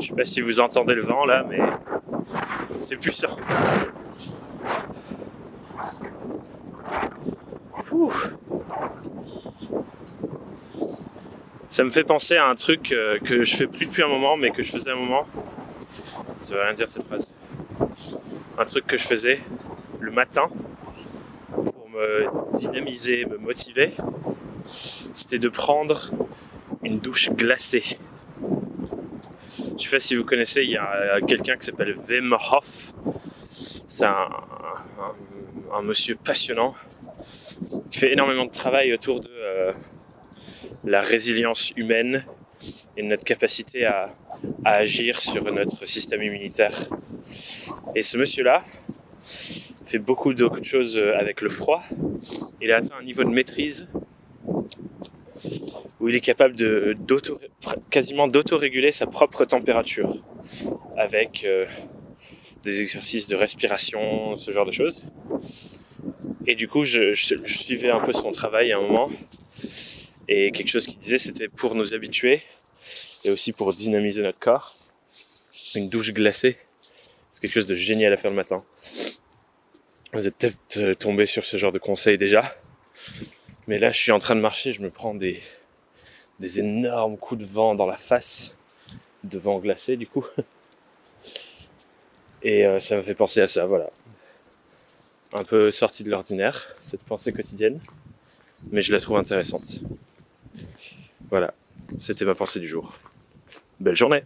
sais pas si vous entendez le vent là, mais c'est puissant. Ça me fait penser à un truc euh, que je fais plus depuis un moment, mais que je faisais un moment. Ça veut rien dire cette phrase. Un truc que je faisais le matin pour me dynamiser, me motiver, c'était de prendre une douche glacée. Je sais pas si vous connaissez, il y a quelqu'un qui s'appelle Wim Hof. C'est un, monsieur passionnant qui fait énormément de travail autour de euh, la résilience humaine et notre capacité à, à, agir sur notre système immunitaire. Et ce monsieur-là fait beaucoup d'autres choses avec le froid. Il a atteint un niveau de maîtrise où il est capable de quasiment d'autoréguler sa propre température avec euh, des exercices de respiration, ce genre de choses. Et du coup, je, je, je, suivais un peu son travail à un moment. Et quelque chose qu'il disait, c'était pour nous habituer et aussi pour dynamiser notre corps. Une douche glacée, c'est quelque chose de génial à faire le matin. Vous êtes peut-être tombé sur ce genre de conseils déjà. Mais là, je suis en train de marcher, je me prends des, des énormes coups de vent dans la face, de vent glacé du coup. Et euh, ça me fait penser à ça, voilà. Un peu sorti de l'ordinaire, cette pensée quotidienne, mais je la trouve intéressante. Voilà, c'était ma pensée du jour. Belle journée